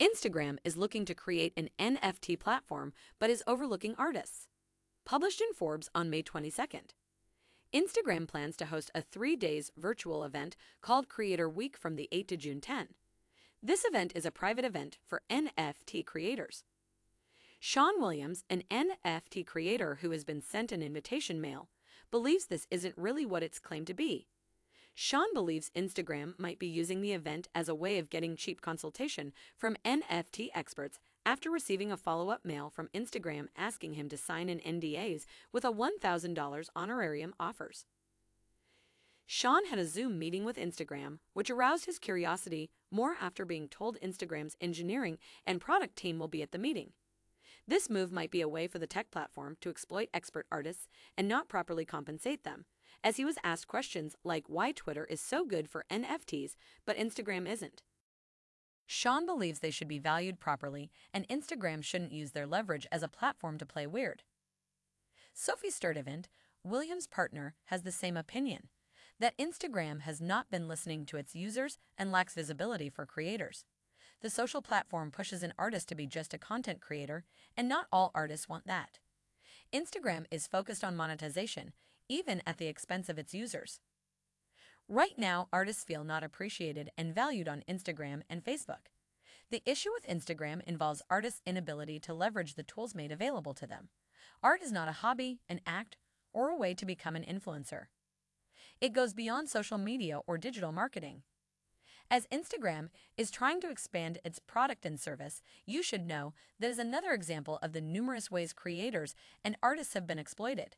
Instagram is looking to create an NFT platform but is overlooking artists. Published in Forbes on May 22nd. Instagram plans to host a three days virtual event called Creator Week from the 8 to June 10. This event is a private event for NFT creators. Sean Williams, an NFT creator who has been sent an invitation mail, believes this isn't really what it's claimed to be. Sean believes Instagram might be using the event as a way of getting cheap consultation from NFT experts after receiving a follow up mail from Instagram asking him to sign an NDAs with a $1,000 honorarium offers. Sean had a Zoom meeting with Instagram, which aroused his curiosity more after being told Instagram's engineering and product team will be at the meeting. This move might be a way for the tech platform to exploit expert artists and not properly compensate them, as he was asked questions like why Twitter is so good for NFTs but Instagram isn't. Sean believes they should be valued properly and Instagram shouldn't use their leverage as a platform to play weird. Sophie Sturdivant, Williams' partner, has the same opinion that Instagram has not been listening to its users and lacks visibility for creators. The social platform pushes an artist to be just a content creator, and not all artists want that. Instagram is focused on monetization even at the expense of its users. Right now, artists feel not appreciated and valued on Instagram and Facebook. The issue with Instagram involves artists' inability to leverage the tools made available to them. Art is not a hobby, an act, or a way to become an influencer. It goes beyond social media or digital marketing. As Instagram is trying to expand its product and service, you should know that is another example of the numerous ways creators and artists have been exploited.